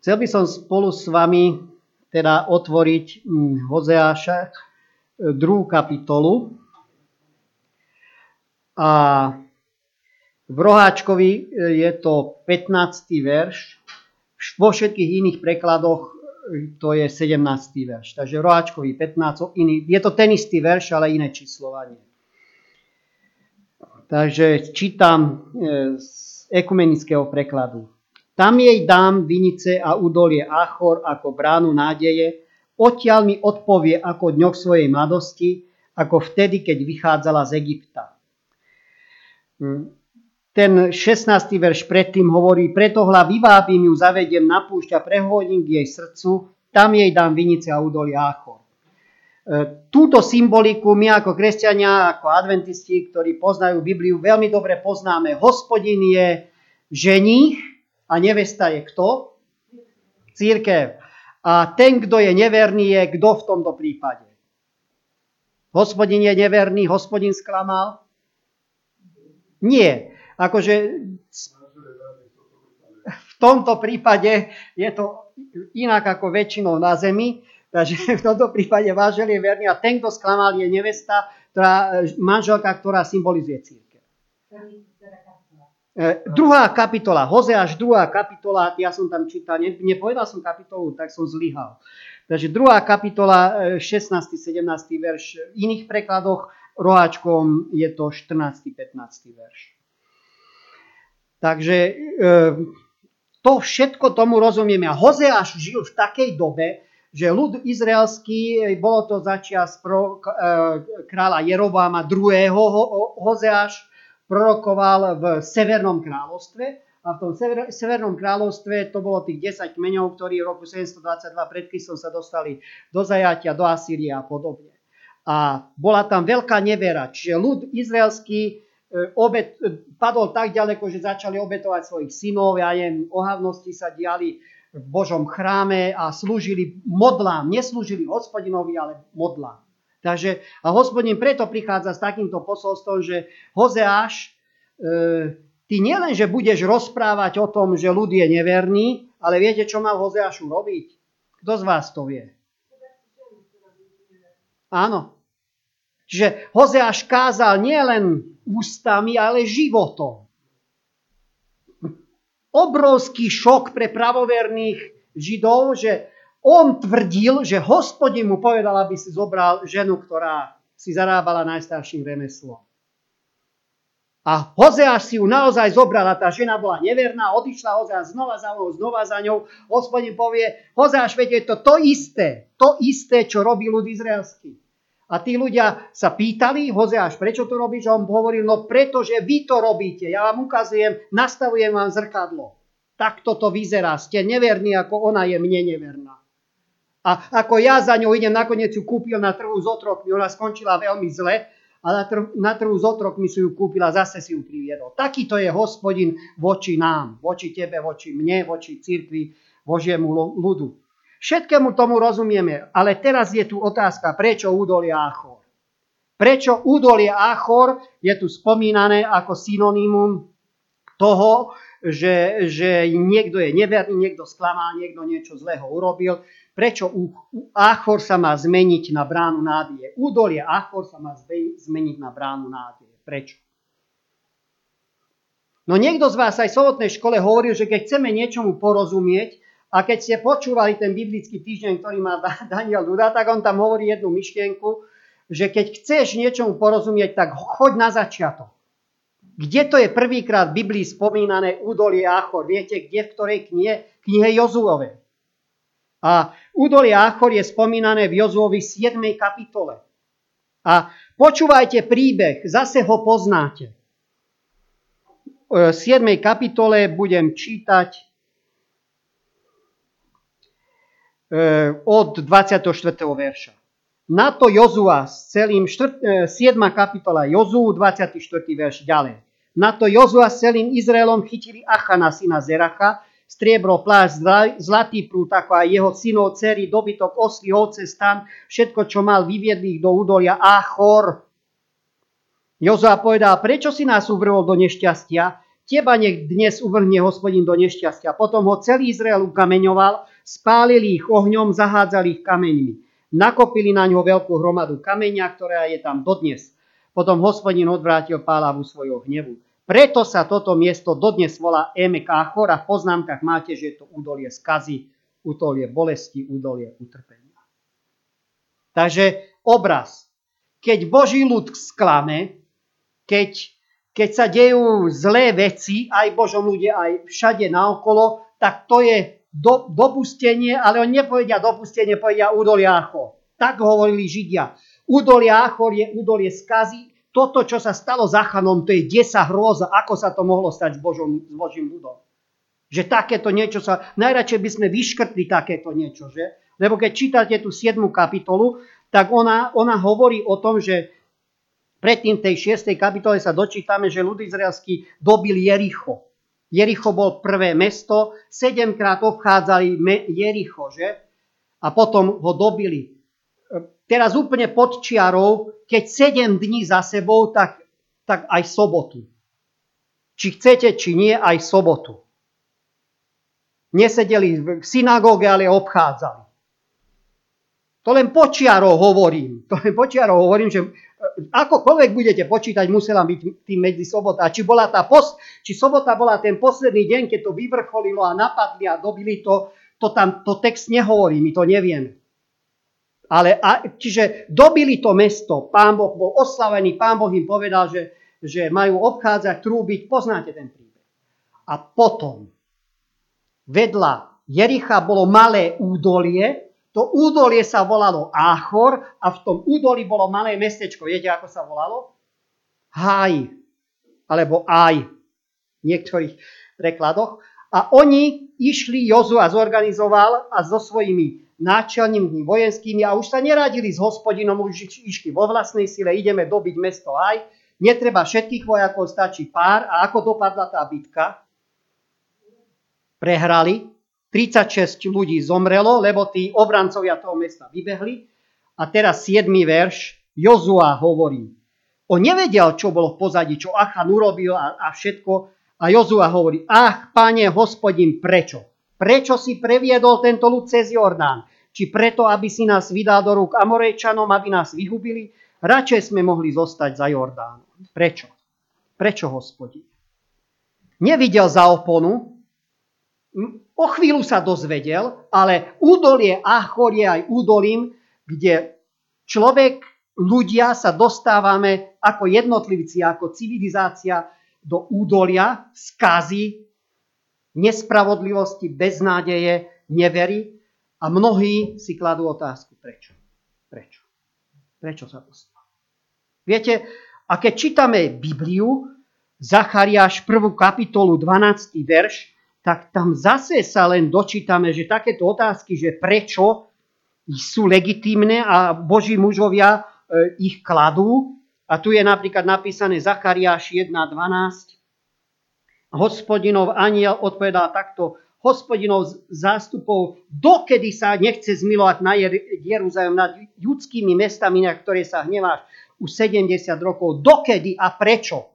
Chcel by som spolu s vami teda otvoriť hm, Hozeáša e, druhú kapitolu. A v Roháčkovi e, je to 15. verš, vo všetkých iných prekladoch e, to je 17. verš. Takže v Roháčkovi 15, iný, je to ten istý verš, ale iné číslovanie. Takže čítam z ekumenického prekladu. Tam jej dám vinice a údolie Achor ako bránu nádeje, odtiaľ mi odpovie ako dňoch svojej mladosti, ako vtedy, keď vychádzala z Egypta. Hm. Ten 16. verš predtým hovorí, preto hla vyvábim ju, zavediem na púšť a prehodím k jej srdcu, tam jej dám vinice a údolie Achor. E, túto symboliku my ako kresťania, ako adventisti, ktorí poznajú Bibliu, veľmi dobre poznáme. Hospodin je ženích a nevesta je kto? Církev. A ten, kto je neverný, je kto v tomto prípade? Hospodin je neverný, hospodin sklamal? Nie. Akože v tomto prípade je to inak ako väčšinou na zemi, takže v tomto prípade vážel je verný a ten, kto sklamal, je nevesta, ktorá, manželka, ktorá symbolizuje církev. E, druhá kapitola, Hozeáš, druhá kapitola, ja som tam čítal, ne, nepovedal som kapitolu, tak som zlyhal. Takže druhá kapitola, 16. E, 17. verš, v iných prekladoch roháčkom je to 14. 15. verš. Takže e, to všetko tomu rozumieme. A Hozeáš žil v takej dobe, že ľud izraelský, bolo to začias pro, kráľa Jerobáma II. Hozeáš, prorokoval v Severnom kráľovstve a v tom sever, Severnom kráľovstve to bolo tých 10 kmeňov, ktorí v roku 722 pred Kristom sa dostali do zajatia, do Asýrie a podobne. A bola tam veľká nevera, čiže ľud izraelský e, obet, e, padol tak ďaleko, že začali obetovať svojich synov, ja neviem, ohavnosti sa diali v Božom chráme a slúžili modlám, neslúžili hospodinovi, ale modlám. Takže a hospodin preto prichádza s takýmto posolstvom, že Hozeáš, e, ty nielen, že budeš rozprávať o tom, že ľud je neverný, ale viete, čo mal Hozeášu robiť? Kto z vás to vie? Áno. Čiže Hozeáš kázal nielen ústami, ale životom. Obrovský šok pre pravoverných Židov, že on tvrdil, že hospodin mu povedal, aby si zobral ženu, ktorá si zarábala najstarším remeslom. A Hozeáš si ju naozaj zobral a tá žena bola neverná, odišla Hozeáš znova za ňou, znova za ňou. Hospodin povie, Hozeáš, viete, to to isté, to isté, čo robí ľud izraelský. A tí ľudia sa pýtali, Hozeáš, prečo to robíš? A on hovoril, no pretože vy to robíte. Ja vám ukazujem, nastavujem vám zrkadlo. Tak toto vyzerá. Ste neverní, ako ona je mne neverná. A ako ja za ňou idem, nakoniec ju kúpil na trhu s otrokmi. Ona skončila veľmi zle a na, trhu, na trhu s otrokmi si ju kúpila, zase si ju priviedol. Takýto je hospodin voči nám, voči tebe, voči mne, voči cirkvi, Božiemu ľudu. Všetkému tomu rozumieme, ale teraz je tu otázka, prečo údolie Achor? Prečo údolie Achor je tu spomínané ako synonymum toho, že, že niekto je neverný, niekto sklamal, niekto niečo zlého urobil. Prečo u, u Achor sa má zmeniť na bránu nádeje? Údolie Achor sa má zmeniť na bránu nádeje. Prečo? No niekto z vás aj v sobotnej škole hovoril, že keď chceme niečomu porozumieť, a keď ste počúvali ten biblický týždeň, ktorý má Daniel Duda, tak on tam hovorí jednu myšlienku, že keď chceš niečomu porozumieť, tak choď na začiatok. Kde to je prvýkrát v Biblii spomínané údolie Achor? Viete, kde, v ktorej knihe? Knihe Jozuove. A údolie Achor je spomínané v Jozuovi 7. kapitole. A počúvajte príbeh, zase ho poznáte. V 7. kapitole budem čítať e, od 24. verša. Na to Jozua s celým 7. E, kapitola Jozú, 24. verš ďalej. Na to Jozua s celým Izraelom chytili Achana, syna Zeracha, striebro, plášť, zlatý prúd, ako aj jeho synov, cery, dobytok, osly, ovce, stan, všetko, čo mal, vyviedli ich do údolia Achor. Jozua povedal, prečo si nás uvrhol do nešťastia? teba nech dnes uvrhne hospodin do nešťastia. Potom ho celý Izrael ukameňoval, spálili ich ohňom, zahádzali ich kameňmi. Nakopili na ňo veľkú hromadu kameňa, ktorá je tam dodnes. Potom hospodin odvrátil pálavu svojho hnevu. Preto sa toto miesto dodnes volá Emek Achor a v poznámkach máte, že je to údolie skazy, údolie bolesti, údolie utrpenia. Takže obraz. Keď Boží ľud sklame, keď, keď sa dejú zlé veci, aj Božom ľude, aj všade naokolo, tak to je do, dopustenie, ale oni nepovedia dopustenie, povedia údolie Achor. Tak hovorili Židia. Údolie Achor je údolie skazy, toto, čo sa stalo Zachanom, to je desa hrôza, ako sa to mohlo stať s, Božom, s Božím ľudom. Že takéto niečo sa, najradšej by sme vyškrtli takéto niečo, že? Lebo keď čítate tú 7. kapitolu, tak ona, ona hovorí o tom, že predtým v tej 6. kapitole sa dočítame, že ľud izraelský dobil Jericho. Jericho bol prvé mesto, sedemkrát obchádzali Jericho, že? A potom ho dobili teraz úplne pod čiarou, keď 7 dní za sebou, tak, tak aj sobotu. Či chcete, či nie, aj sobotu. Nesedeli v synagóge, ale obchádzali. To len počiarov hovorím. To len počiarov hovorím, že e, akokoľvek budete počítať, musela byť tým medzi sobota. Či, bola tá pos, či sobota bola ten posledný deň, keď to vyvrcholilo a napadli a dobili to, to tam to text nehovorí, my to nevieme. Ale, a, čiže dobili to mesto, pán Boh bol oslavený, pán Boh im povedal, že, že majú obchádzať, trúbiť, poznáte ten príbeh. A potom vedľa Jericha bolo malé údolie, to údolie sa volalo Áchor a v tom údolí bolo malé mestečko. Viete, ako sa volalo? Haj, alebo Aj v niektorých prekladoch. A oni išli, Jozua zorganizoval a so svojimi náčelníkmi vojenskými a už sa neradili s hospodinom, už išli vo vlastnej sile, ideme dobiť mesto aj. Netreba všetkých vojakov, stačí pár. A ako dopadla tá bitka? Prehrali. 36 ľudí zomrelo, lebo tí obrancovia toho mesta vybehli. A teraz 7. verš. Jozua hovorí. On nevedel, čo bolo v pozadí, čo Achan urobil a, a všetko. A Jozua hovorí, ach, pane hospodin, prečo? Prečo si previedol tento ľud cez Jordán? Či preto, aby si nás vydal do rúk Amorejčanom, aby nás vyhubili? Radšej sme mohli zostať za Jordánom. Prečo? Prečo, hospodin? Nevidel za oponu, o chvíľu sa dozvedel, ale údolie Achor je aj údolím, kde človek, ľudia sa dostávame ako jednotlivci, ako civilizácia do údolia, skazy, nespravodlivosti, beznádeje, nevery. A mnohí si kladú otázku, prečo? Prečo? Prečo sa to stalo? Viete, a keď čítame Bibliu, Zachariáš 1. kapitolu 12. verš, tak tam zase sa len dočítame, že takéto otázky, že prečo sú legitímne a Boží mužovia e, ich kladú. A tu je napríklad napísané Zachariáš 1.12. Hospodinov aniel odpovedá takto, hospodinov zástupov, dokedy sa nechce zmilovať na Jeruzalém nad ľudskými mestami, na ktoré sa hneváš už 70 rokov. Dokedy a prečo?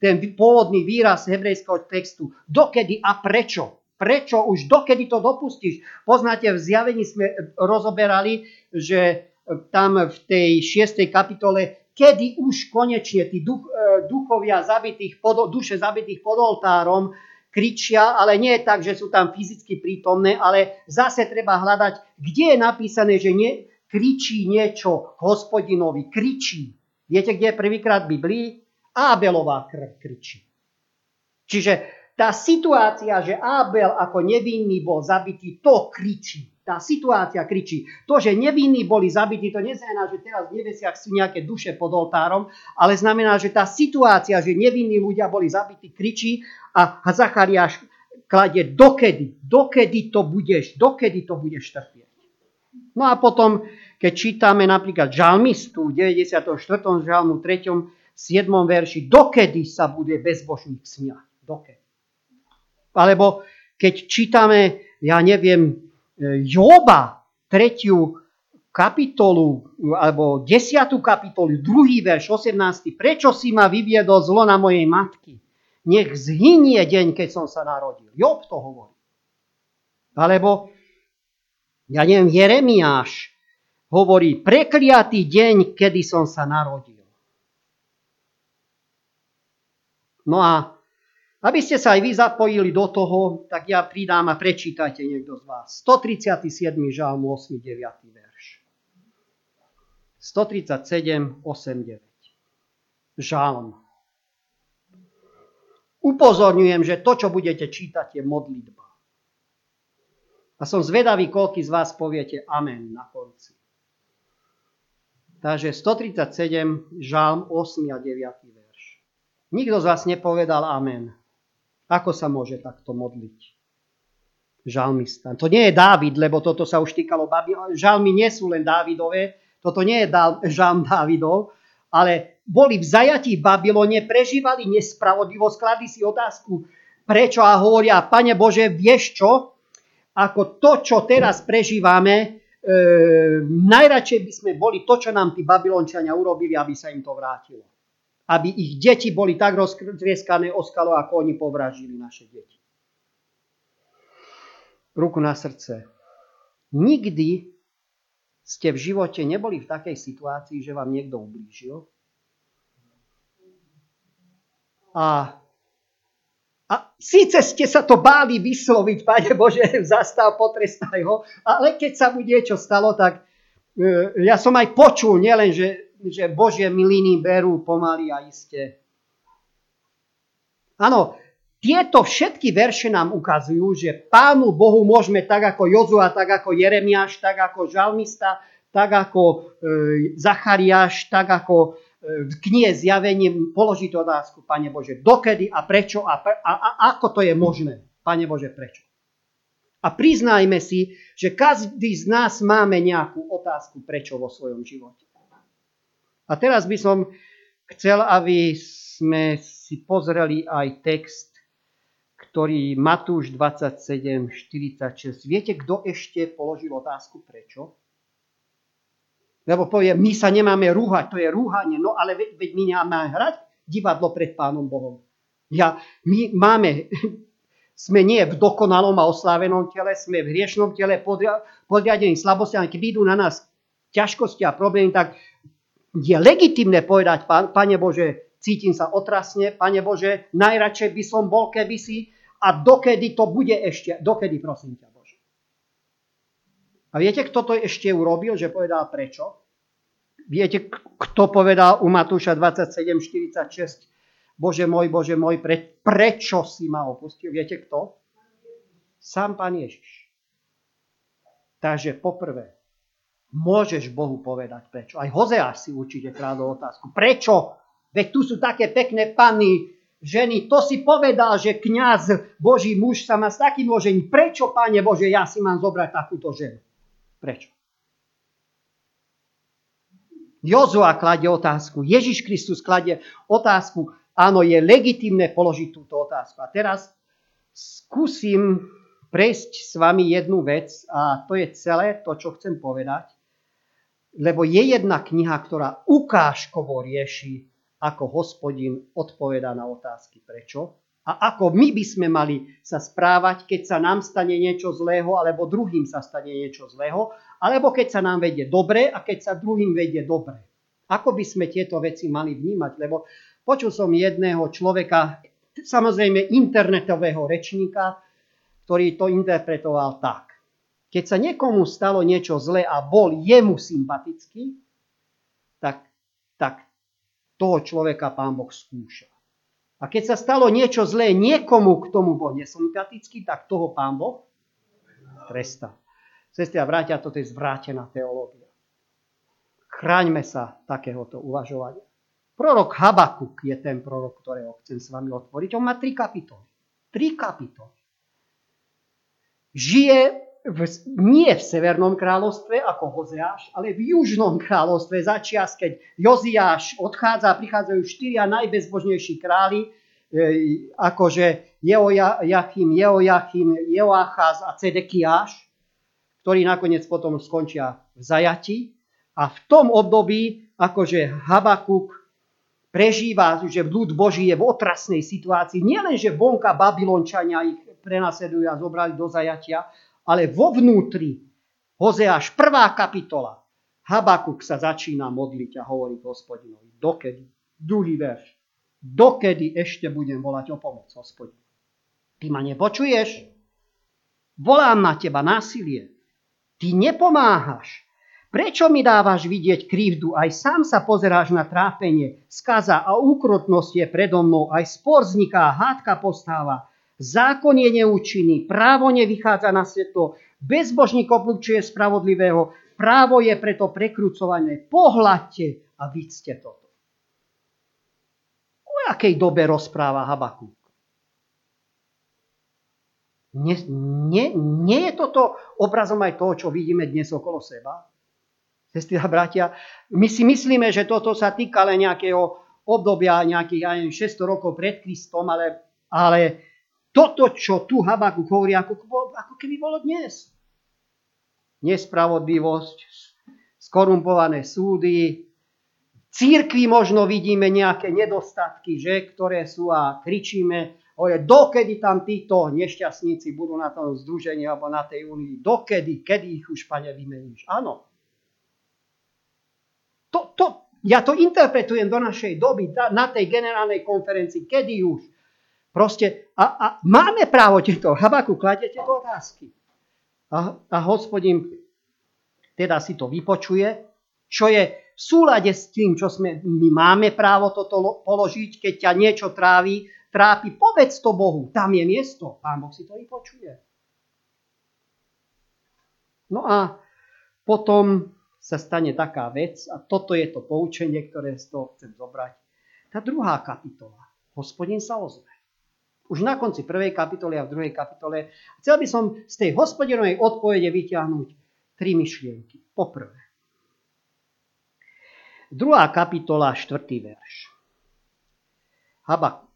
Ten pôvodný výraz hebrejského textu. Dokedy a prečo? Prečo už dokedy to dopustíš? Poznáte, v zjavení sme rozoberali, že tam v tej 6. kapitole kedy už konečne tí duch, e, duchovia zabitých pod, duše zabitých pod oltárom kričia, ale nie je tak, že sú tam fyzicky prítomné, ale zase treba hľadať, kde je napísané, že nie, kričí niečo hospodinovi, kričí. Viete, kde je prvýkrát v Biblii? Ábelová krv kričí. Čiže tá situácia, že Ábel ako nevinný bol zabitý, to kričí. Tá situácia kričí. To, že nevinní boli zabití, to neznamená, že teraz v nebesiach sú nejaké duše pod oltárom, ale znamená, že tá situácia, že nevinní ľudia boli zabití, kričí a Zachariáš kladie, dokedy, dokedy to budeš, dokedy to budeš trpieť. No a potom, keď čítame napríklad žalmistu v 94. žalmu 3. 7. verši, dokedy sa bude bezbožník smiať. Dokedy. Alebo keď čítame, ja neviem, Joba, tretiu kapitolu, alebo desiatú kapitolu, druhý verš, 18. Prečo si ma vyviedol zlo na mojej matky? nech zhynie deň, keď som sa narodil. Job to hovorí. Alebo, ja neviem, Jeremiáš hovorí, prekliatý deň, kedy som sa narodil. No a aby ste sa aj vy zapojili do toho, tak ja pridám a prečítajte niekto z vás. 137. žalm 8. 9. verš. 137, 8, 9. Žalm. Upozorňujem, že to, čo budete čítať, je modlitba. A som zvedavý, koľko z vás poviete amen na konci. Takže 137, žalm 8 a 9 verš. Nikto z vás nepovedal amen. Ako sa môže takto modliť? Žalmista. To nie je Dávid, lebo toto sa už týkalo babi. Žalmy nie sú len Dávidové. Toto nie je žalm Dávidov, ale boli v zajatí v Babylone, prežívali nespravodlivosť, kladli si otázku, prečo a hovoria, Pane Bože, vieš čo? Ako to, čo teraz prežívame, e, najradšej by sme boli to, čo nám tí Babylončania urobili, aby sa im to vrátilo aby ich deti boli tak roztrieskané o skalo, ako oni povražili naše deti. Ruku na srdce. Nikdy ste v živote neboli v takej situácii, že vám niekto ublížil. A, a síce ste sa to báli vysloviť, Pane Bože, zastav, potrestaj ho, ale keď sa mu niečo stalo, tak e, ja som aj počul, nielen, že že Božie miliny berú pomaly a iste. Áno, tieto všetky verše nám ukazujú, že Pánu Bohu môžeme tak ako Jozua, tak ako Jeremiáš, tak ako Žalmista, tak ako e, Zachariáš, tak ako e, v knihe zjavenie položiť otázku, Pane Bože, dokedy a prečo a, pre, a, a ako to je možné, Pane Bože, prečo. A priznajme si, že každý z nás máme nejakú otázku, prečo vo svojom živote. A teraz by som chcel, aby sme si pozreli aj text, ktorý Matúš 27, 46. Viete, kto ešte položil otázku prečo? Lebo povie, my sa nemáme rúhať, to je rúhanie. No ale veď, veď my nemáme hrať divadlo pred Pánom Bohom. Ja, my máme, sme nie v dokonalom a oslávenom tele, sme v hriešnom tele podriadení slabostiam. Keď idú na nás ťažkosti a problémy, tak je legitimné povedať, Pane Bože, cítim sa otrasne, Pane Bože, najradšej by som bol, keby si, a dokedy to bude ešte, dokedy prosím ťa, Bože. A viete, kto to ešte urobil, že povedal prečo? Viete, kto povedal u Matúša 27.46, Bože môj, Bože môj, pre, prečo si ma opustil? Viete kto? Sám Pán Ježiš. Takže poprvé, Môžeš Bohu povedať prečo. Aj Hozeáš si určite kládol otázku. Prečo? Veď tu sú také pekné panny, ženy. To si povedal, že kňaz, Boží muž sa má s takým ložením. Prečo, Pane Bože, ja si mám zobrať takúto ženu? Prečo? Jozua kladie otázku, Ježiš Kristus kladie otázku. Áno, je legitimné položiť túto otázku. A teraz skúsim prejsť s vami jednu vec a to je celé to, čo chcem povedať lebo je jedna kniha, ktorá ukážkovo rieši, ako hospodin odpoveda na otázky prečo a ako my by sme mali sa správať, keď sa nám stane niečo zlého, alebo druhým sa stane niečo zlého, alebo keď sa nám vedie dobre a keď sa druhým vedie dobre. Ako by sme tieto veci mali vnímať? Lebo počul som jedného človeka, samozrejme internetového rečníka, ktorý to interpretoval tak. Keď sa niekomu stalo niečo zlé a bol jemu sympatický, tak, tak toho človeka pán Boh skúša. A keď sa stalo niečo zlé niekomu, k tomu bol nesympatický, tak toho pán Boh trestá. Sestri a bratia, toto je zvrátená teológia. Chráňme sa takéhoto uvažovania. Prorok Habakuk je ten prorok, ktorého chcem s vami otvoriť. On má tri kapitoly. Tri kapitoly. Žije v, nie v Severnom kráľovstve ako Hozeáš, ale v Južnom kráľovstve začias, keď Joziáš odchádza prichádzajú štyria najbezbožnejší králi, e, akože Jeojachim, Jeojachim, Jeoachaz a Cedekiáš, ktorí nakoniec potom skončia v zajati. A v tom období, akože Habakuk prežíva, že ľud Boží je v otrasnej situácii. Nielen, že vonka Babylončania ich prenasledujú a zobrali do zajatia, ale vo vnútri Hozeáš prvá kapitola. Habakuk sa začína modliť a hovorí hospodinovi. Dokedy? Druhý verš. Dokedy ešte budem volať o pomoc, hospodin? Ty ma nepočuješ? Volám na teba násilie. Ty nepomáhaš. Prečo mi dávaš vidieť krivdu? Aj sám sa pozeráš na trápenie. Skaza a úkrotnosť je predo mnou. Aj spor vzniká, hádka postáva. Zákon je neúčinný, právo nevychádza na svetlo, bezbožník oblúčuje spravodlivého, právo je preto prekrúcované. Pohľadte a vidzte toto. O akej dobe rozpráva Habakuk? Nie, nie, nie je toto obrazom aj toho, čo vidíme dnes okolo seba? Sestri a bratia, my si myslíme, že toto sa týka len nejakého obdobia, nejakých aj 600 rokov pred Kristom, ale, ale toto, čo tu Habakuk hovorí, ako, ako keby bolo dnes. Nespravodlivosť, skorumpované súdy, církvi možno vidíme nejaké nedostatky, že, ktoré sú a kričíme, oje, dokedy tam títo nešťastníci budú na tom združení alebo na tej únii, dokedy, kedy ich už, pane, vymeníš. Áno, to, to, ja to interpretujem do našej doby, na tej generálnej konferencii, kedy už. Proste, a, a máme právo tieto, Habaku, kladete do otázky. A, a hospodin teda si to vypočuje, čo je v súlade s tým, čo sme, my máme právo toto položiť, keď ťa niečo trávi, trápi, povedz to Bohu, tam je miesto, Pán Boh si to vypočuje. No a potom sa stane taká vec, a toto je to poučenie, ktoré z toho chcem zobrať. Tá druhá kapitola. Hospodin sa ozve. Už na konci prvej kapitoly a v druhej kapitole. Chcel by som z tej hospodinovej odpovede vyťahnuť tri myšlienky. Poprvé. Druhá kapitola, štvrtý verš. Habakuk.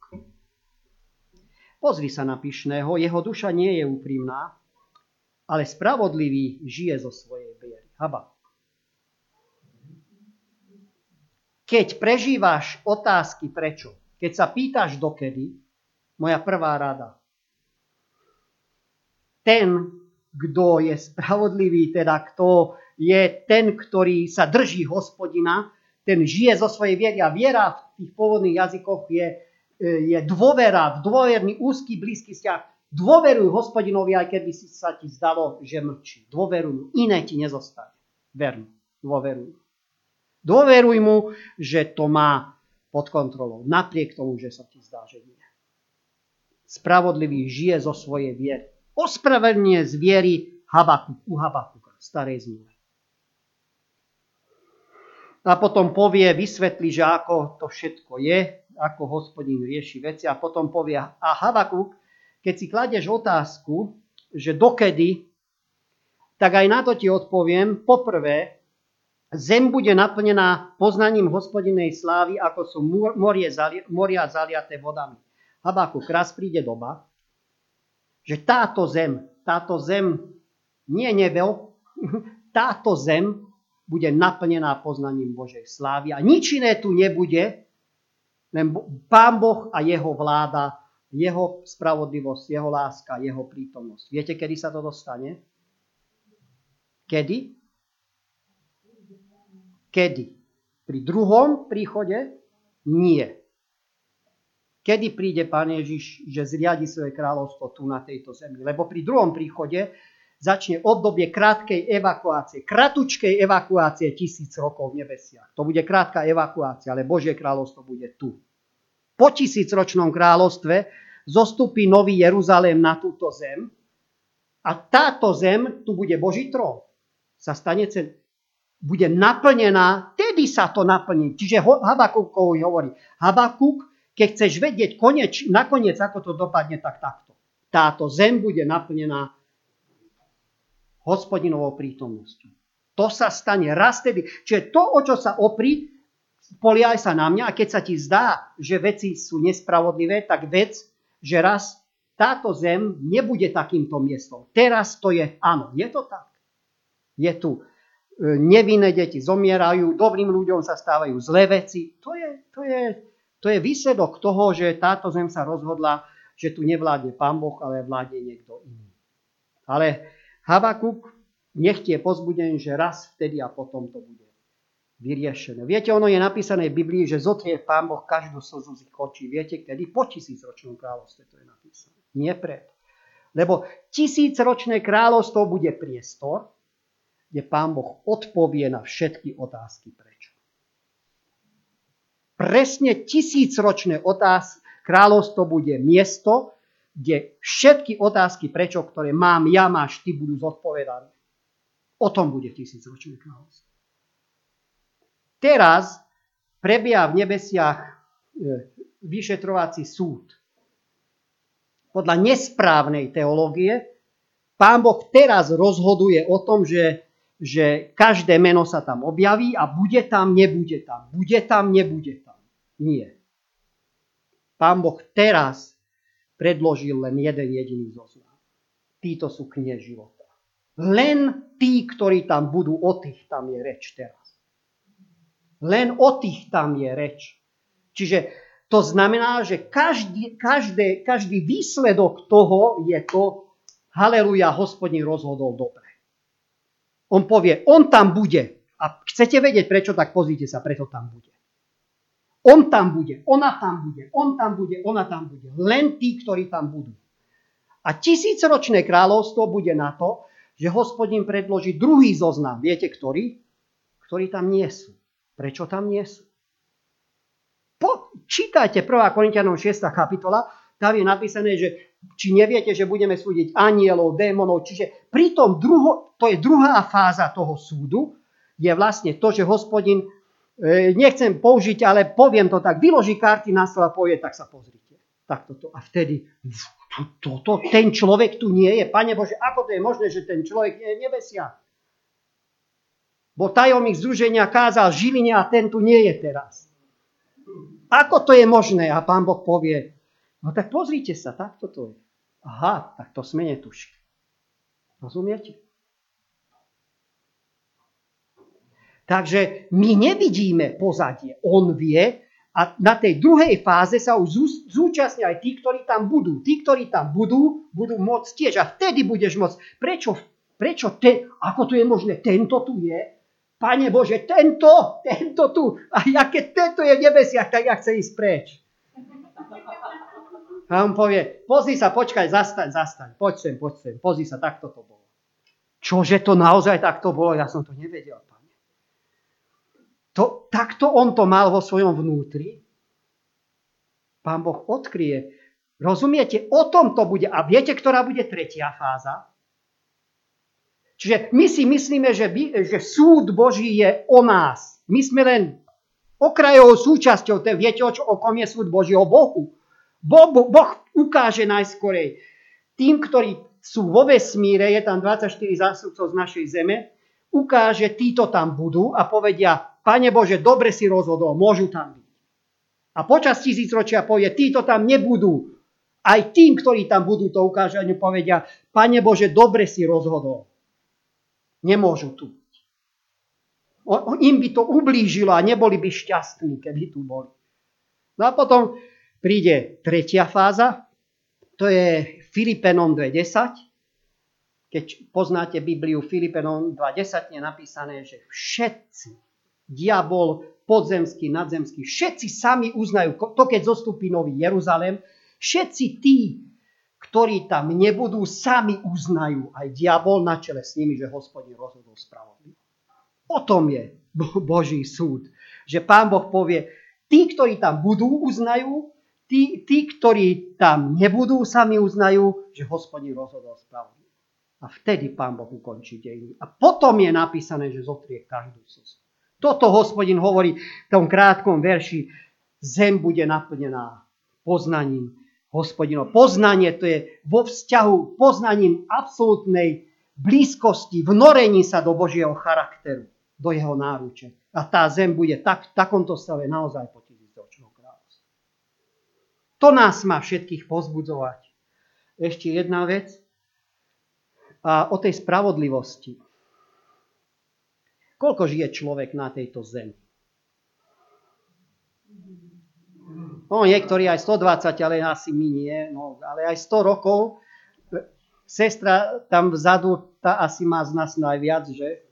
Pozri sa na pyšného, jeho duša nie je úprimná, ale spravodlivý žije zo svojej viery. Habakuk. Keď prežívaš otázky prečo, keď sa pýtaš dokedy, moja prvá rada. Ten, kto je spravodlivý, teda kto je ten, ktorý sa drží hospodina, ten žije zo svojej viery a viera v tých pôvodných jazykoch je, je dôvera, dôverný, úzky, blízky vzťah. Dôveruj hospodinovi, aj keby si sa ti zdalo, že mlčí. Dôveruj, iné ti nezostane. Vermi, dôveruj. Dôveruj mu, že to má pod kontrolou, napriek tomu, že sa ti zdá, že nie. Spravodlivý žije zo svojej viery. Ospravedlnie z viery Habakuk, u Habakuka, starej zmluvy. A potom povie, vysvetlí, že ako to všetko je, ako hospodín rieši veci a potom povie, a Habakuk, keď si kladeš otázku, že dokedy, tak aj na to ti odpoviem, poprvé, Zem bude naplnená poznaním hospodinej slávy, ako sú moria zaliaté vodami. Habaku, raz príde doba, že táto zem, táto zem, nie nebo, táto zem bude naplnená poznaním Božej slávy a nič iné tu nebude, len Pán Boh a jeho vláda, jeho spravodlivosť, jeho láska, jeho prítomnosť. Viete, kedy sa to dostane? Kedy? Kedy? Pri druhom príchode? Nie. Kedy príde Pán Ježiš, že zriadi svoje kráľovstvo tu na tejto zemi? Lebo pri druhom príchode začne obdobie krátkej evakuácie, kratučkej evakuácie tisíc rokov v nebesiach. To bude krátka evakuácia, ale Božie kráľovstvo bude tu. Po tisícročnom kráľovstve zostupí nový Jeruzalém na túto zem a táto zem, tu bude Boží trón, sa stane bude naplnená, tedy sa to naplní. Čiže Habakukovi hovorí, Habakuk, keď chceš vedieť koneč, nakoniec, ako to dopadne, tak takto. Táto zem bude naplnená hospodinovou prítomnosťou. To sa stane raz tedy. Čiže to, o čo sa opri, poliaj sa na mňa a keď sa ti zdá, že veci sú nespravodlivé, tak vec, že raz táto zem nebude takýmto miestom. Teraz to je, áno, je to tak. Je tu nevinné deti zomierajú, dobrým ľuďom sa stávajú zlé veci. To je, to je, to je výsledok toho, že táto zem sa rozhodla, že tu nevládne pán Boh, ale vládne niekto iný. Ale Habakuk nech je pozbudený, že raz vtedy a potom to bude vyriešené. Viete, ono je napísané v Biblii, že zotrie Pán Boh každú slzu z ich očí. Viete, kedy? Po tisícročnom kráľovstve to je napísané. Nie pred. Lebo tisícročné kráľovstvo bude priestor, kde Pán Boh odpovie na všetky otázky prečo. Presne tisícročné otázky, kráľovstvo bude miesto, kde všetky otázky prečo, ktoré mám ja, máš ty, budú zodpovedané. O tom bude tisícročné kráľovstvo. Teraz prebieha v nebesiach e, vyšetrovací súd. Podľa nesprávnej teológie pán Boh teraz rozhoduje o tom, že, že každé meno sa tam objaví a bude tam, nebude tam. Bude tam, nebude tam. Nie. Pán Boh teraz predložil len jeden jediný zoznam. Títo sú knie života. Len tí, ktorí tam budú, o tých tam je reč teraz. Len o tých tam je reč. Čiže to znamená, že každý, každé, každý výsledok toho je to, haleluja, hospodin rozhodol dobre. On povie, on tam bude. A chcete vedieť prečo, tak pozrite sa, preto tam bude. On tam bude, ona tam bude, on tam bude, ona tam bude. Len tí, ktorí tam budú. A tisícročné kráľovstvo bude na to, že hospodin predloží druhý zoznam. Viete, ktorý? Ktorí tam nie sú. Prečo tam nie sú? Po, čítajte 1. Korintianom 6. kapitola, tam je napísané, že či neviete, že budeme súdiť anielov, démonov, čiže pri tom druho, to je druhá fáza toho súdu, je vlastne to, že hospodin, nechcem použiť, ale poviem to tak, vyloží karty na stôl a povie, tak sa pozrite. Tak toto. A vtedy, toto, ten človek tu nie je. Pane Bože, ako to je možné, že ten človek je nebesia? Bo tajomník združenia kázal Žiline a ten tu nie je teraz. Ako to je možné? A pán Boh povie, no tak pozrite sa, takto to je. Aha, tak to sme netušili. Rozumiete? Takže my nevidíme pozadie. On vie a na tej druhej fáze sa už zúčastnia aj tí, ktorí tam budú. Tí, ktorí tam budú, budú môcť tiež. A vtedy budeš môcť. Prečo, prečo te, ako to je možné? Tento tu je, Pane Bože, tento, tento tu, a ja keď tento je v nebesiach, tak ja chcem ísť preč. A on povie, pozri sa, počkaj, zastaň, zastaň, poď sem, poď sem, pozri sa, takto to bolo. Čože to naozaj takto bolo, ja som to nevedel, pane. To, takto on to mal vo svojom vnútri. Pán Boh odkrie. Rozumiete? O tom to bude. A viete, ktorá bude tretia fáza? Čiže my si myslíme, že, by, že súd Boží je o nás. My sme len okrajovou súčasťou. Te, viete, o, čo, o kom je súd Boží? O Bohu. Bo, bo, boh ukáže najskorej tým, ktorí sú vo vesmíre, je tam 24 zástupcov z našej zeme, ukáže, títo tam budú a povedia, Pane Bože, dobre si rozhodol, môžu tam byť. A počas tisícročia povie, títo tam nebudú. Aj tým, ktorí tam budú, to ukáže a povedia, Pane Bože, dobre si rozhodol nemôžu tu byť. Im by to ublížilo a neboli by šťastní, keby tu boli. No a potom príde tretia fáza, to je Filipenom 2.10. Keď poznáte Bibliu Filipenom 2.10 je napísané, že všetci, diabol, podzemský, nadzemský, všetci sami uznajú, to keď zostupí Nový Jeruzalém, všetci tí, ktorí tam nebudú, sami uznajú aj diabol na čele s nimi, že hospodin rozhodol spravodlivo. O tom je Boží súd. Že pán Boh povie, tí, ktorí tam budú, uznajú, tí, tí ktorí tam nebudú, sami uznajú, že hospodin rozhodol spravodlivo. A vtedy pán Boh ukončí dejiny. A potom je napísané, že zotrie každú slzu. Toto hospodin hovorí v tom krátkom verši. Zem bude naplnená poznaním hospodino. Poznanie to je vo vzťahu poznaním absolútnej blízkosti, vnorení sa do Božieho charakteru, do jeho náruče. A tá zem bude tak, v takomto stave naozaj po tisícročnom kráľovstve. To nás má všetkých pozbudzovať. Ešte jedna vec. A o tej spravodlivosti. Koľko žije človek na tejto zemi? No, niektorí aj 120, ale asi my. No, ale aj 100 rokov. Sestra tam vzadu, tá asi má z nás najviac, že?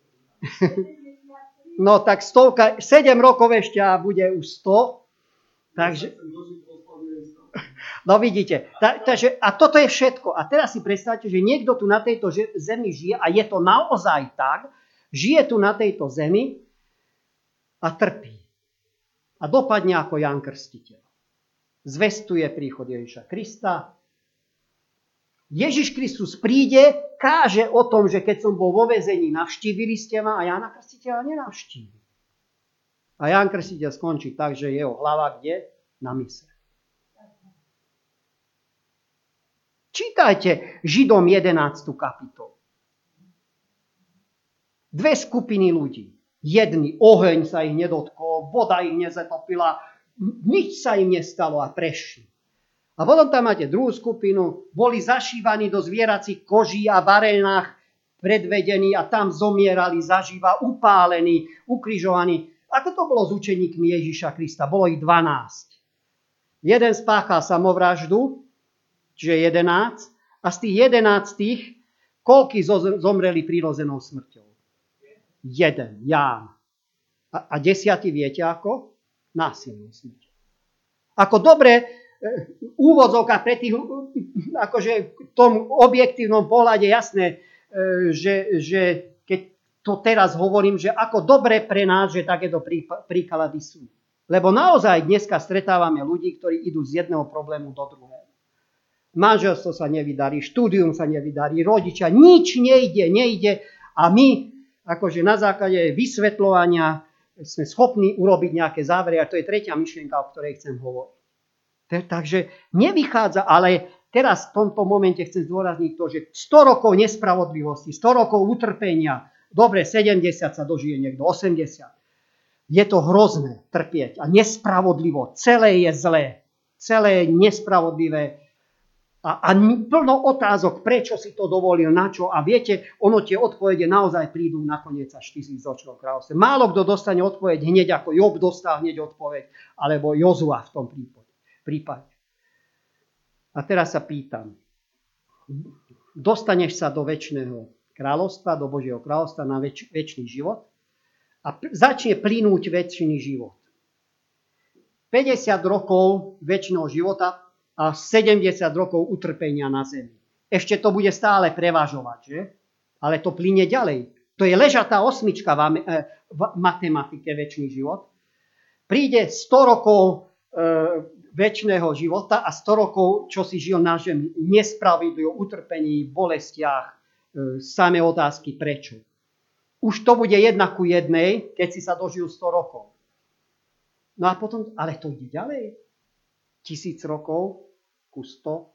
No tak stovka, 7 rokov ešte a bude už 100. Takže... No vidíte, ta, takže, a toto je všetko. A teraz si predstavte, že niekto tu na tejto zemi žije a je to naozaj tak, žije tu na tejto zemi a trpí. A dopadne ako Jan Krstiteľ zvestuje príchod Ježiša Krista. Ježiš Kristus príde, káže o tom, že keď som bol vo vezení, navštívili ste ma a Jana Krstiteľa nenavštívi. A Jan Krstiteľ skončí tak, že jeho hlava kde? Na mise. Čítajte Židom 11. kapitolu. Dve skupiny ľudí. Jedni, oheň sa ich nedotkol, voda ich nezetopila, nič sa im nestalo a prešli. A potom tam máte druhú skupinu, boli zašívaní do zvieracích koží a barénach predvedení a tam zomierali zaživa, upálení, ukrižovaní. Ako to bolo s učeníkmi Ježiša Krista? Bolo ich 12. Jeden spáchal samovraždu, čiže 11, a z tých 11, koľky zomreli prírozenou smrťou? Jeden, Ján. A, a desiatý viete ako? násilnú smrť. Ako dobre, e, úvodzovka pre tých, akože v tom objektívnom pohľade jasné, e, že, že keď to teraz hovorím, že ako dobre pre nás, že takéto príklady sú. Lebo naozaj dneska stretávame ľudí, ktorí idú z jedného problému do druhého. Manželstvo sa nevydarí, štúdium sa nevydarí, rodičia, nič nejde, nejde a my akože na základe vysvetľovania sme schopní urobiť nejaké závery a to je tretia myšlienka, o ktorej chcem hovoriť. Takže nevychádza, ale teraz v tomto momente chcem zdôrazniť to, že 100 rokov nespravodlivosti, 100 rokov utrpenia, dobre, 70 sa dožije niekto, 80. Je to hrozné trpieť a nespravodlivo, celé je zlé, celé je nespravodlivé a, a plno otázok, prečo si to dovolil, na čo. A viete, ono tie odpovede naozaj prídu nakoniec až tisícročného kráľovstva. Málo kto dostane odpoveď hneď, ako Job dostal hneď odpoveď, alebo Jozua v tom prípade. A teraz sa pýtam, dostaneš sa do väčšného kráľovstva, do Božieho kráľovstva na väč- väčší život a začne plynúť väčší život. 50 rokov väčšiného života a 70 rokov utrpenia na zemi. Ešte to bude stále prevažovať, že? Ale to plyne ďalej. To je ležatá osmička v, eh, matematike väčší život. Príde 100 rokov e, väčšného života a 100 rokov, čo si žil na zemi, nespravidlivo, utrpení, bolestiach, e, samé otázky prečo. Už to bude jedna ku jednej, keď si sa dožil 100 rokov. No a potom, ale to ide ďalej tisíc rokov ku 100,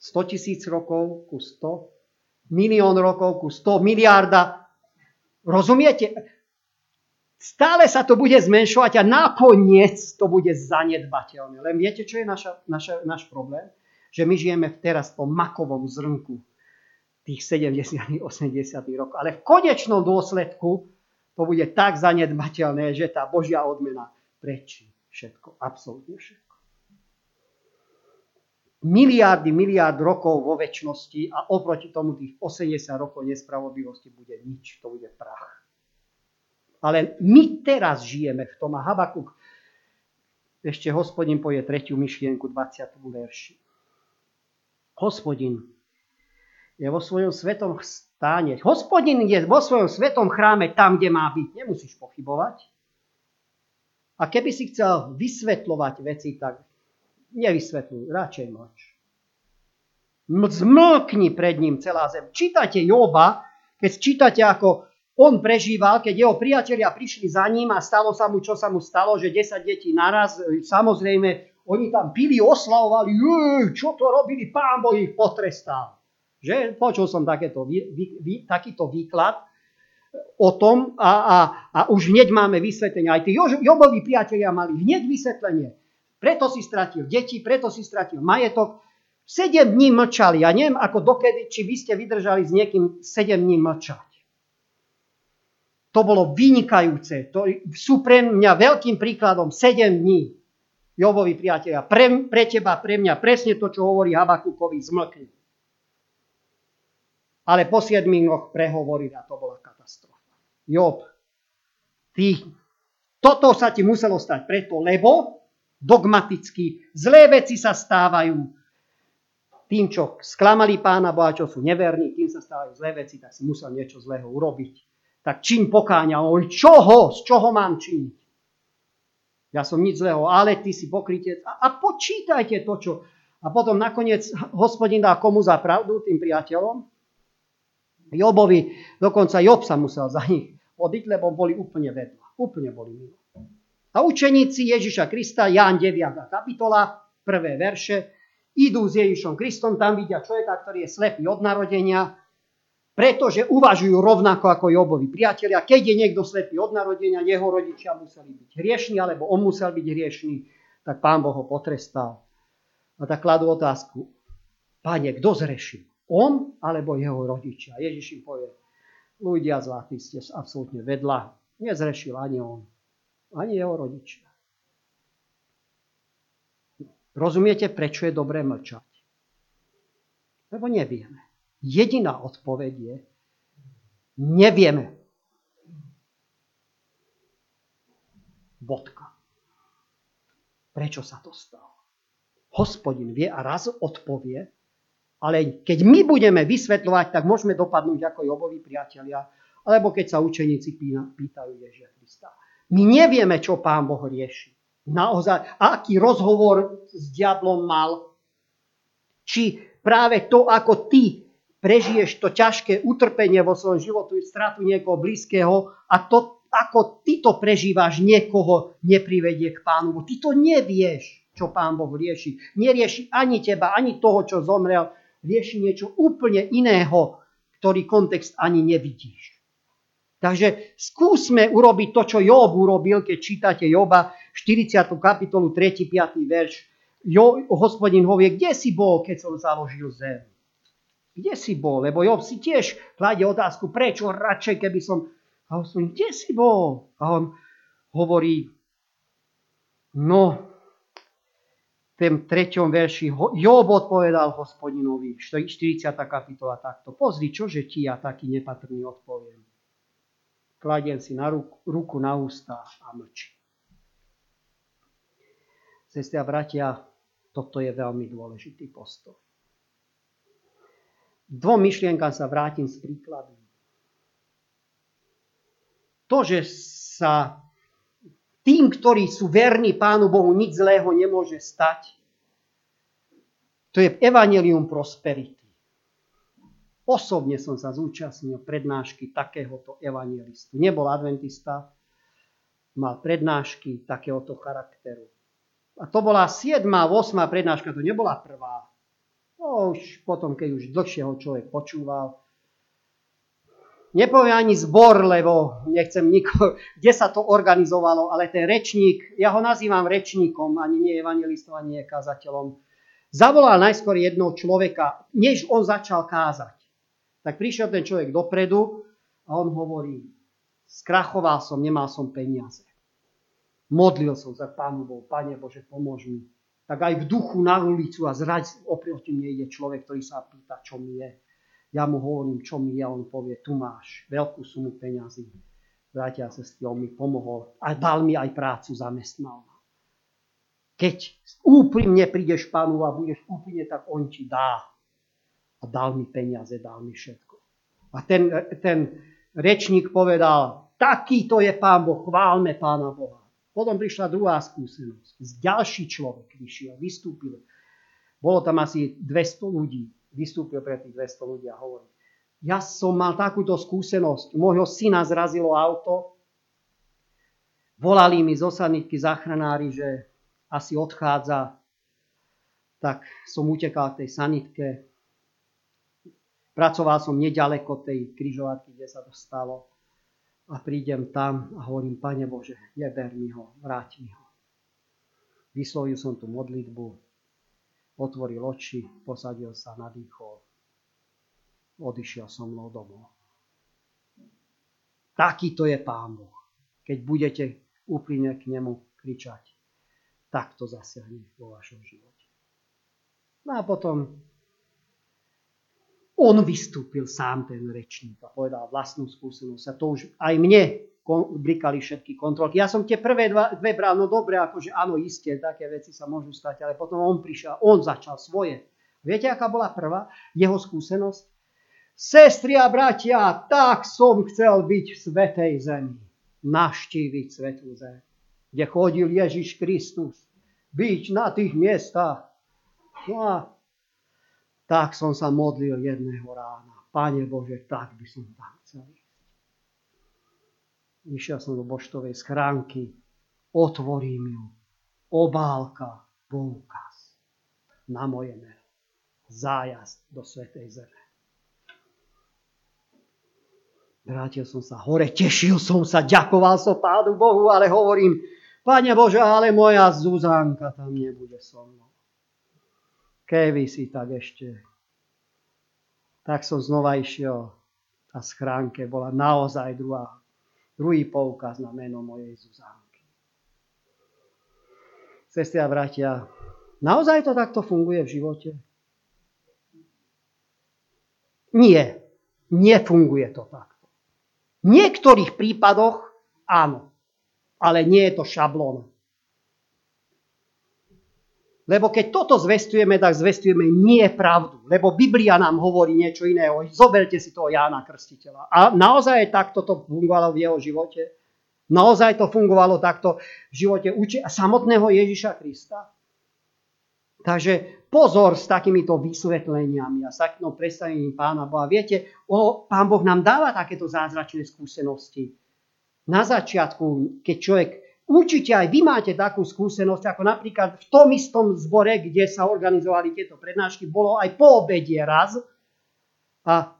100 tisíc rokov ku 100, milión rokov ku 100, miliarda. Rozumiete? Stále sa to bude zmenšovať a nakoniec to bude zanedbateľné. Len viete, čo je naša, naša, náš problém? Že my žijeme teraz po makovom zrnku tých 70 80 rokov. Ale v konečnom dôsledku to bude tak zanedbateľné, že tá Božia odmena prečí všetko, absolútne všetko. Miliardy, miliard rokov vo väčšnosti a oproti tomu tých 80 rokov nespravodlivosti bude nič, to bude prach. Ale my teraz žijeme v tom a Habakuk ešte hospodin povie tretiu myšlienku 20. verši. Hospodin je vo svojom svetom stáne. Hospodin je vo svojom svetom chráme tam, kde má byť. Nemusíš pochybovať. A keby si chcel vysvetľovať veci, tak nevysvetľuj, radšej mlč. Zmlkni pred ním celá zem. Čítate Joba, keď čítate, ako on prežíval, keď jeho priatelia prišli za ním a stalo sa mu, čo sa mu stalo, že 10 detí naraz, samozrejme, oni tam pili, oslavovali, čo to robili, pán Boh ich potrestal. Že? Počul som takéto, vy, vy, takýto výklad o tom a, a, a už hneď máme vysvetlenie. Aj tí Jobovi priatelia mali hneď vysvetlenie. Preto si stratil deti, preto si stratil majetok. Sedem dní mlčali. Ja neviem, ako dokedy, či vy ste vydržali s niekým sedem dní mlčať. to bolo vynikajúce. To sú pre mňa veľkým príkladom 7 dní. Jobovi priateľia, pre, pre teba, pre mňa, presne to, čo hovorí Habakukovi, zmlkni. Ale po 7 dňoch prehovorí a to bola. Job, ty, toto sa ti muselo stať preto, lebo dogmaticky zlé veci sa stávajú tým, čo sklamali pána Boha, čo sú neverní, tým sa stávajú zlé veci, tak si musel niečo zlého urobiť. Tak čím pokáňa, on čoho, z čoho mám činiť? Ja som nič zlého, ale ty si pokrytec. A, a počítajte to, čo... A potom nakoniec hospodin dá komu za pravdu, tým priateľom? Jobovi, dokonca Job sa musel za nich vodiť, lebo boli úplne vedľa. Úplne boli mimo. A učeníci Ježiša Krista, Ján 9. kapitola, prvé verše, idú s Ježišom Kristom, tam vidia človeka, ktorý je slepý od narodenia, pretože uvažujú rovnako ako Jobovi priatelia. Keď je niekto slepý od narodenia, jeho rodičia museli byť hriešní, alebo on musel byť hriešný, tak pán Boh ho potrestal. A tak kladú otázku, páne, kto zrešil? On alebo jeho rodičia? Ježiš im povie, ľudia zlatí ste absolútne vedľa. Nezrešil ani on, ani jeho rodičia. Rozumiete, prečo je dobré mlčať? Lebo nevieme. Jediná odpoveď je, nevieme. Bodka. Prečo sa to stalo? Hospodin vie a raz odpovie, ale keď my budeme vysvetľovať, tak môžeme dopadnúť ako Jobovi priatelia, alebo keď sa učeníci pýtajú Ježia Krista. My nevieme, čo pán Boh rieši. Naozaj, aký rozhovor s diablom mal. Či práve to, ako ty prežiješ to ťažké utrpenie vo svojom životu, stratu niekoho blízkeho a to, ako ty to prežívaš, niekoho neprivedie k pánu. Ty to nevieš, čo pán Boh rieši. Nerieši ani teba, ani toho, čo zomrel. Rieši niečo úplne iného, ktorý kontext ani nevidíš. Takže skúsme urobiť to, čo Job urobil, keď čítate Joba 40. kapitolu 3. 5. verš. Jo, hospodin hovie, kde si bol, keď som založil zem? kde si bol? Lebo Job si tiež kladie otázku, prečo radšej, keby som... A on kde si bol? A on hovorí, no, v tém treťom verši, Job odpovedal hospodinovi, 40. kapitola takto, pozri, čože ti ja taký nepatrný odpoviem. Kladiem si na ruku, ruku na ústa a mlčí. Sestri a bratia, toto je veľmi dôležitý postoj dvom myšlienkám sa vrátim z príkladu. To, že sa tým, ktorí sú verní Pánu Bohu, nič zlého nemôže stať, to je evanelium prosperity. Osobne som sa zúčastnil prednášky takéhoto evangelistu. Nebol adventista, mal prednášky takéhoto charakteru. A to bola 7. 8. prednáška, to nebola prvá. No už potom, keď už dlhšie ho človek počúval, nepovie ani zbor, lebo nechcem nikoho, kde sa to organizovalo, ale ten rečník, ja ho nazývam rečníkom, ani nie evangelistom, ani nie kazateľom, zavolal najskôr jednoho človeka, než on začal kázať. Tak prišiel ten človek dopredu a on hovorí, skrachoval som, nemal som peniaze. Modlil som za Pánu Bohu, Pane Bože, pomôž mi tak aj v duchu na ulicu a zrať oproti mne ide človek, ktorý sa pýta, čo mi je. Ja mu hovorím, čo mi je, on povie, tu máš veľkú sumu peňazí. Bratia a sestry, on mi pomohol a dal mi aj prácu, zamestnal ma. Keď úprimne prídeš pánu a budeš úprimne, tak on ti dá. A dal mi peniaze, dal mi všetko. A ten, ten rečník povedal, takýto je pán Boh, chválme pána Boha. Potom prišla druhá skúsenosť. Ďalší človek vyšiel, vystúpil. Bolo tam asi 200 ľudí. Vystúpil pre tých 200 ľudí a hovorí. Ja som mal takúto skúsenosť. Môjho syna zrazilo auto. Volali mi zo sanitky záchranári, že asi odchádza. Tak som utekal k tej sanitke. Pracoval som nedaleko tej križovatky, kde sa to stalo a prídem tam a hovorím, Pane Bože, neber mi ho, vráť mi ho. Vyslovil som tú modlitbu, otvoril oči, posadil sa, nadýchol, odišiel som mnou domov. Taký to je Pán Boh. Keď budete úplne k nemu kričať, tak to zasiahne vo vašom živote. No a potom on vystúpil sám, ten rečník, a povedal vlastnú skúsenosť. A to už aj mne blikali všetky kontrolky. Ja som tie prvé dva, dve bral, no dobre, akože áno, isté, také veci sa môžu stať, ale potom on prišiel, on začal svoje. Viete, aká bola prvá jeho skúsenosť? Sestri a bratia, tak som chcel byť v svetej zemi. Naštíviť svetú zem, kde chodil Ježiš Kristus. Byť na tých miestach. No a tak som sa modlil jedného rána. Pane Bože, tak by som tam. Išiel som do boštovej schránky, otvorím ju, obálka, poukaz na moje meno. Zájazd do Svetej Zeme. Vrátil som sa hore, tešil som sa, ďakoval som Pánu Bohu, ale hovorím, Pane Bože, ale moja Zuzanka tam nebude so mnou. Keby si tak ešte. Tak som znova išiel. a schránke bola naozaj druhá Druhý poukaz na meno mojej Zuzánky. Sestri a bratia, naozaj to takto funguje v živote? Nie, nefunguje to takto. V niektorých prípadoch áno, ale nie je to šablón. Lebo keď toto zvestujeme, tak zvestujeme nie pravdu. Lebo Biblia nám hovorí niečo iného. Zoberte si toho Jána Krstiteľa. A naozaj takto to fungovalo v jeho živote? Naozaj to fungovalo takto v živote uči- samotného Ježiša Krista? Takže pozor s takýmito vysvetleniami a s takým predstavením Pána Boha. Viete, o, Pán Boh nám dáva takéto zázračné skúsenosti. Na začiatku, keď človek Určite aj vy máte takú skúsenosť, ako napríklad v tom istom zbore, kde sa organizovali tieto prednášky, bolo aj po obedie raz. A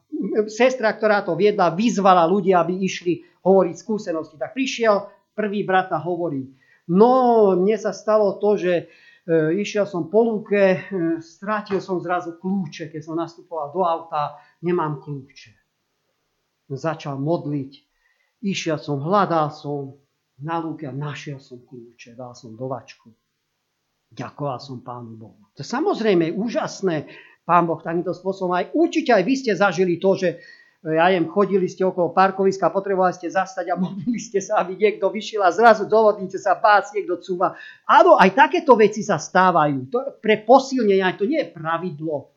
sestra, ktorá to viedla, vyzvala ľudí, aby išli hovoriť skúsenosti. Tak prišiel prvý brat a hovorí, no mne sa stalo to, že e, išiel som po lúke, e, strátil som zrazu kľúče, keď som nastupoval do auta, nemám kľúče. Začal modliť, išiel som, hľadal som, na lúke a našiel som kľúče, dal som do vačku. Ďakoval som Pánu Bohu. To je samozrejme úžasné. Pán Boh takýmto spôsobom aj určite aj vy ste zažili to, že e, ja jem, chodili ste okolo parkoviska, potrebovali ste zastať a modlili ste sa, aby niekto vyšiel a zrazu do vodnice sa pác, niekto cúva. Áno, aj takéto veci sa stávajú. To, pre posilnenie, to nie je pravidlo.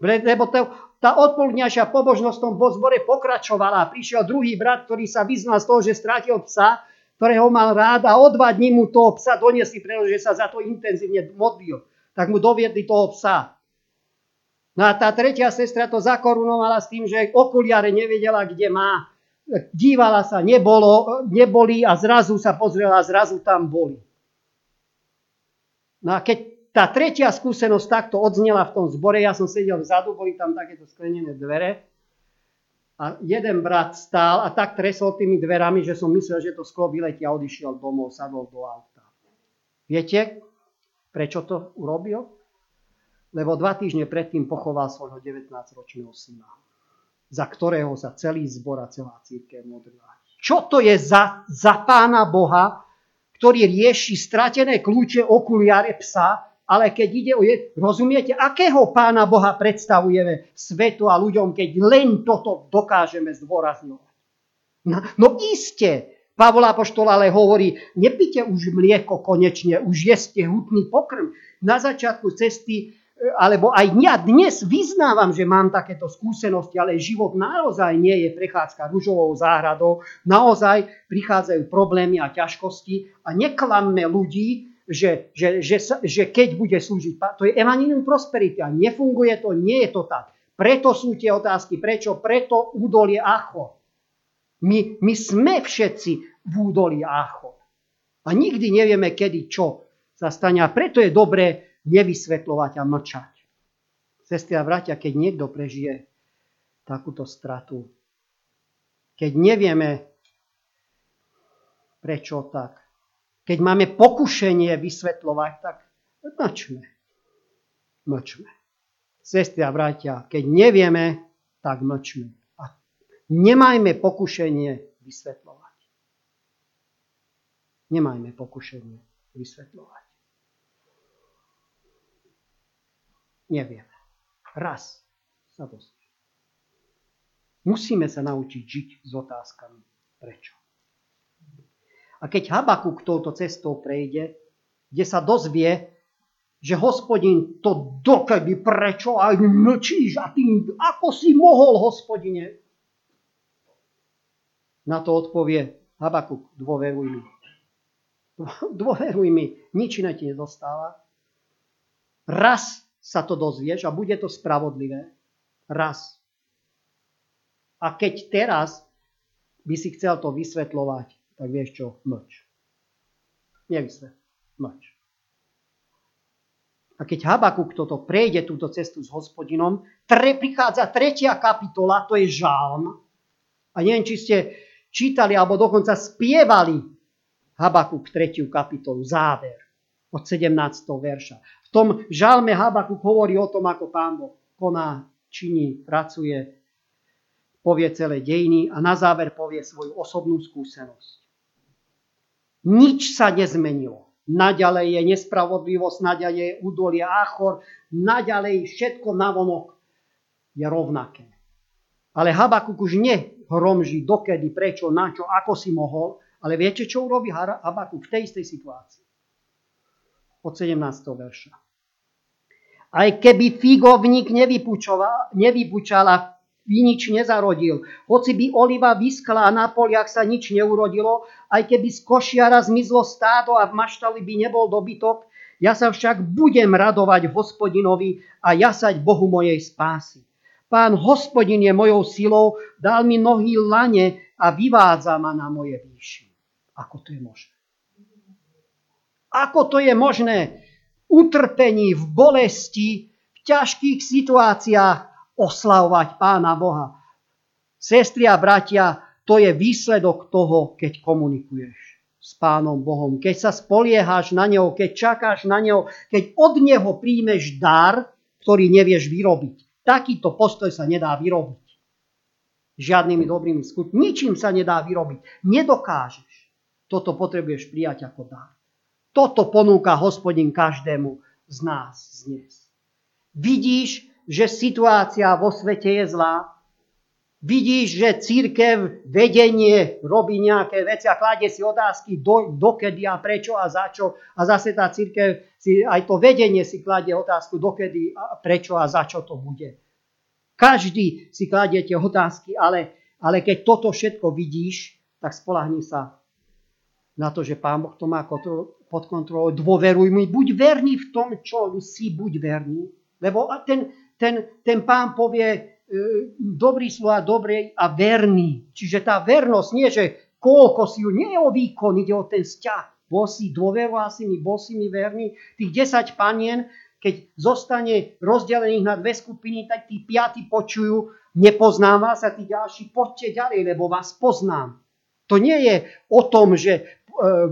Lebo to, tá odpoludňajšia pobožnosť v tom zbore pokračovala. Prišiel druhý brat, ktorý sa vyznal z toho, že strátil psa, ktorého mal rád a o dva dní mu toho psa doniesli, pretože sa za to intenzívne modlil. Tak mu doviedli toho psa. No a tá tretia sestra to zakorunovala s tým, že okuliare nevedela, kde má. Dívala sa, nebolo, neboli a zrazu sa pozrela, zrazu tam boli. No a keď tá tretia skúsenosť takto odznela v tom zbore. Ja som sedel vzadu, boli tam takéto sklenené dvere. A jeden brat stál a tak tresol tými dverami, že som myslel, že to sklo vyletí a odišiel domov, sadol do auta. Viete, prečo to urobil? Lebo dva týždne predtým pochoval svojho 19-ročného syna, za ktorého sa celý zbor a celá církev modlila. Čo to je za, za pána Boha, ktorý rieši stratené kľúče okuliare psa ale keď ide o je, rozumiete, akého pána Boha predstavujeme svetu a ľuďom, keď len toto dokážeme zdôrazňovať. No, no iste, Pavol Apoštol ale hovorí, nepite už mlieko konečne, už jeste hutný pokrm. Na začiatku cesty, e, alebo aj ja dnes vyznávam, že mám takéto skúsenosti, ale život naozaj nie je prechádzka ružovou záhradou, naozaj prichádzajú problémy a ťažkosti a neklamme ľudí, že, že, že, že keď bude slúžiť, to je evanilium prosperity a nefunguje to, nie je to tak. Preto sú tie otázky, prečo? Preto údolie Acho. My, my sme všetci v údolí Acho. A nikdy nevieme, kedy čo sa stane. A preto je dobré nevysvetľovať a mlčať. Sestri a bratia, keď niekto prežije takúto stratu, keď nevieme, prečo tak, keď máme pokušenie vysvetľovať, tak mlčme. Mlčme. Sestri a bratia, keď nevieme, tak mlčme. A Nemajme pokušenie vysvetľovať. Nemajme pokušenie vysvetľovať. Nevieme. Raz sa dozvie. Musíme sa naučiť žiť s otázkami. Prečo? A keď Habakuk touto cestou prejde, kde sa dozvie, že hospodin to dokedy prečo aj mlčíš a ty ako si mohol, hospodine? Na to odpovie Habakuk, dôveruj mi. Dôveruj mi, nič iné ti nedostáva. Raz sa to dozvieš a bude to spravodlivé. Raz. A keď teraz by si chcel to vysvetľovať, tak vieš čo, mlč. Nevysvetľ, mlč. A keď Habakuk toto prejde túto cestu s hospodinom, tre, prichádza tretia kapitola, to je žalm. A neviem, či ste čítali alebo dokonca spievali Habakuk tretiu kapitolu, záver od 17. verša. V tom žalme Habakuk hovorí o tom, ako pán Boh koná, činí, pracuje, povie celé dejiny a na záver povie svoju osobnú skúsenosť. Nič sa nezmenilo. Naďalej je nespravodlivosť, naďalej je údolie Achor, naďalej všetko navonok je rovnaké. Ale Habakuk už nehromží dokedy, prečo, na čo, ako si mohol, ale viete, čo urobí Habakuk v tej istej situácii? Od 17. verša. Aj keby figovník nevypučala nič nezarodil. Hoci by oliva vyskla a na poliach sa nič neurodilo, aj keby z košiara zmizlo stádo a v maštali by nebol dobytok, ja sa však budem radovať hospodinovi a jasať Bohu mojej spásy. Pán hospodin je mojou silou, dal mi nohy lane a vyvádza ma na moje výši. Ako to je možné? Ako to je možné? Utrpení, v bolesti, v ťažkých situáciách, oslavovať Pána Boha. Sestri a bratia, to je výsledok toho, keď komunikuješ s Pánom Bohom. Keď sa spoliehaš na Neho, keď čakáš na Neho, keď od Neho príjmeš dar, ktorý nevieš vyrobiť. Takýto postoj sa nedá vyrobiť. Žiadnymi dobrými skutkami. Ničím sa nedá vyrobiť. Nedokážeš. Toto potrebuješ prijať ako dar. Toto ponúka hospodin každému z nás dnes. Vidíš, že situácia vo svete je zlá. Vidíš, že církev, vedenie robí nejaké veci a kladie si otázky, do, dokedy a prečo a za čo. A zase tá církev, si, aj to vedenie si kladie otázku, dokedy a prečo a za čo to bude. Každý si kladie tie otázky, ale, ale keď toto všetko vidíš, tak spolahni sa na to, že Pán Boh to má pod kontrolou. Dôveruj mi, buď verný v tom, čo si, buď verný. Lebo ten, ten, ten pán povie e, dobrý slova, dobrý a verný. Čiže tá vernosť nie, že koľko si ju, nie je o výkon, ide o ten vzťah. Bol si, dôveroval si mi, bol si mi verný. Tých 10 panien, keď zostane rozdelených na dve skupiny, tak tí piati počujú, nepoznám vás a tí ďalší, poďte ďalej, lebo vás poznám. To nie je o tom, že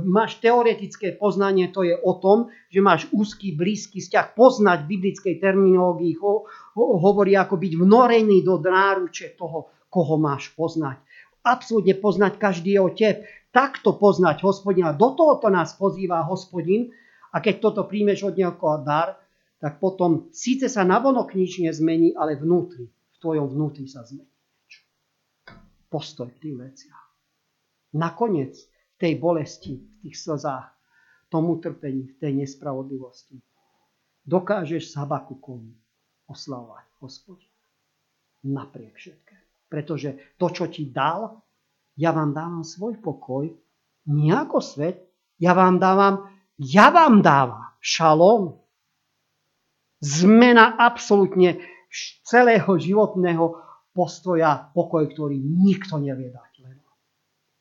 máš teoretické poznanie, to je o tom, že máš úzky, blízky vzťah, poznať v biblickej terminológii, ho, ho, hovorí ako byť vnorený do náruče toho, koho máš poznať. Absolutne poznať každý jeho teb. Takto poznať hospodina. Do tohoto nás pozýva hospodin a keď toto príjmeš od neho ako dar, tak potom síce sa navonok nič nezmení, ale vnútri, v tvojom vnútri sa zmení. Postoj k tým veciam. Nakoniec tej bolesti, v tých slzách, tomu trpení, v tej nespravodlivosti. Dokážeš s Habakukom oslavovať hospodina. Napriek všetké. Pretože to, čo ti dal, ja vám dávam svoj pokoj, nie ako svet, ja vám dávam, ja vám dávam šalom. Zmena absolútne celého životného postoja, pokoj, ktorý nikto nevie dať.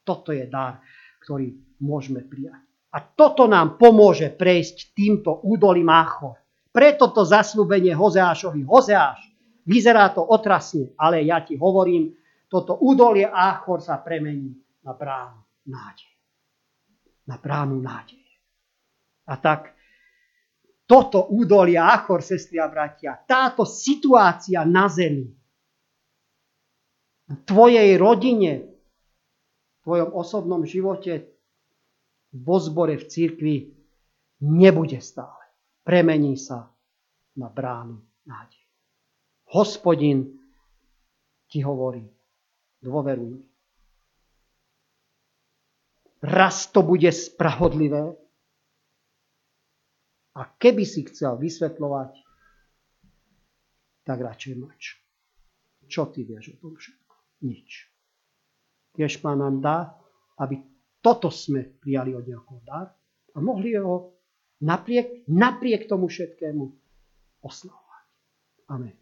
Toto je dar ktorý môžeme prijať. A toto nám pomôže prejsť týmto údolím Achor. Preto to zaslúbenie Hozeášovi. Hozeáš, vyzerá to otrasne, ale ja ti hovorím, toto údolie Achor sa premení na bránu nádej. Na bránu nádej. A tak toto údolie Achor, sestri a bratia, táto situácia na zemi v tvojej rodine, tvojom osobnom živote, vo zbore, v cirkvi nebude stále. Premení sa na bránu nádej. Hospodin ti hovorí, dôveruj mi. Raz to bude spravodlivé a keby si chcel vysvetľovať, tak radšej mlč. Čo ty vieš o tom všetko? Nič. Tiež pán nám dá, aby toto sme prijali od nejakého dar a mohli ho napriek, napriek tomu všetkému oslavovať. Amen.